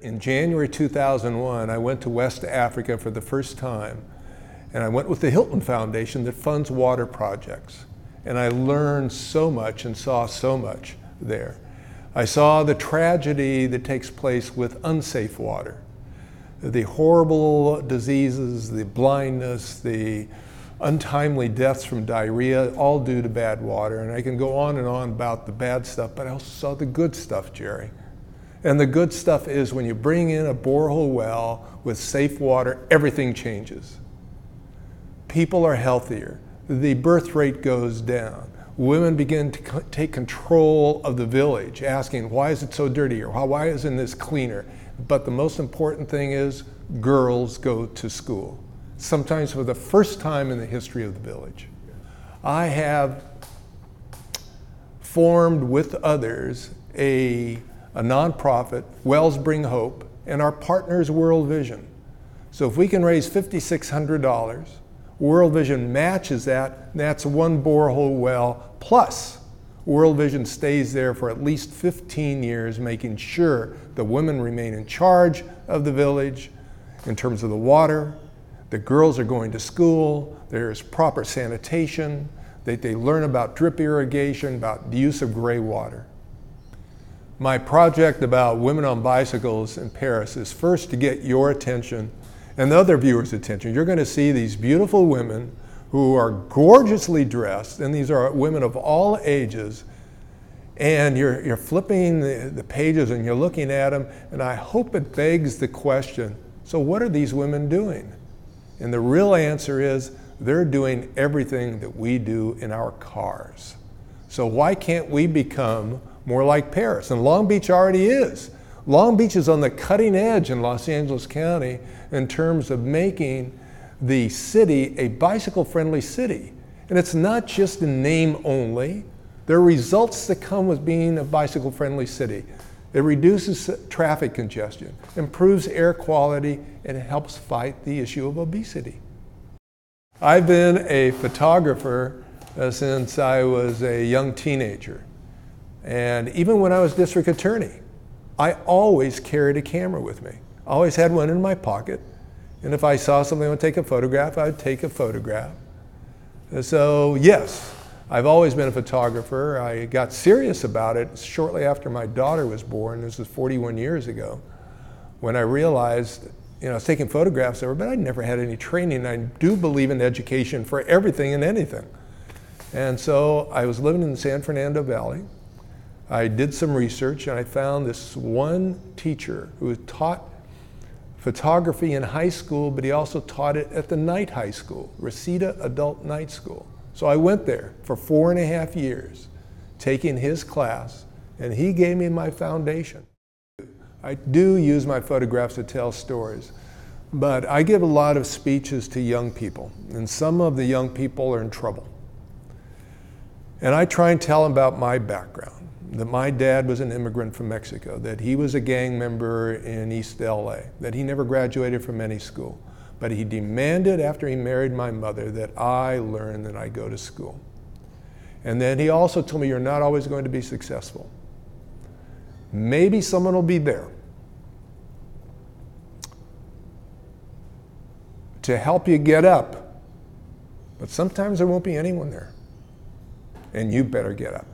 In January 2001, I went to West Africa for the first time, and I went with the Hilton Foundation that funds water projects. And I learned so much and saw so much there. I saw the tragedy that takes place with unsafe water, the horrible diseases, the blindness, the untimely deaths from diarrhea, all due to bad water. And I can go on and on about the bad stuff, but I also saw the good stuff, Jerry. And the good stuff is when you bring in a borehole well with safe water, everything changes. People are healthier. The birth rate goes down. Women begin to co- take control of the village, asking, why is it so dirty? Or why isn't this cleaner? But the most important thing is girls go to school, sometimes for the first time in the history of the village. I have formed with others a a nonprofit, Wells Bring Hope, and our partners, World Vision. So if we can raise $5,600, World Vision matches that, that's one borehole well, plus World Vision stays there for at least 15 years, making sure the women remain in charge of the village in terms of the water, the girls are going to school, there's proper sanitation, that they learn about drip irrigation, about the use of gray water. My project about women on bicycles in Paris is first to get your attention and the other viewers' attention. You're going to see these beautiful women who are gorgeously dressed, and these are women of all ages. And you're, you're flipping the, the pages and you're looking at them, and I hope it begs the question so, what are these women doing? And the real answer is they're doing everything that we do in our cars. So, why can't we become more like Paris. And Long Beach already is. Long Beach is on the cutting edge in Los Angeles County in terms of making the city a bicycle friendly city. And it's not just in name only, there are results that come with being a bicycle friendly city. It reduces traffic congestion, improves air quality, and helps fight the issue of obesity. I've been a photographer uh, since I was a young teenager. And even when I was district attorney, I always carried a camera with me. I always had one in my pocket. And if I saw something I would take a photograph, I'd take a photograph. And so, yes, I've always been a photographer. I got serious about it shortly after my daughter was born. This was 41 years ago when I realized, you know, I was taking photographs of her, but I'd never had any training. I do believe in education for everything and anything. And so I was living in the San Fernando Valley. I did some research and I found this one teacher who taught photography in high school, but he also taught it at the night high school, Reseda Adult Night School. So I went there for four and a half years, taking his class, and he gave me my foundation. I do use my photographs to tell stories, but I give a lot of speeches to young people, and some of the young people are in trouble. And I try and tell them about my background that my dad was an immigrant from Mexico, that he was a gang member in East LA, that he never graduated from any school. But he demanded after he married my mother that I learn that I go to school. And then he also told me, You're not always going to be successful. Maybe someone will be there to help you get up, but sometimes there won't be anyone there. And you better get up.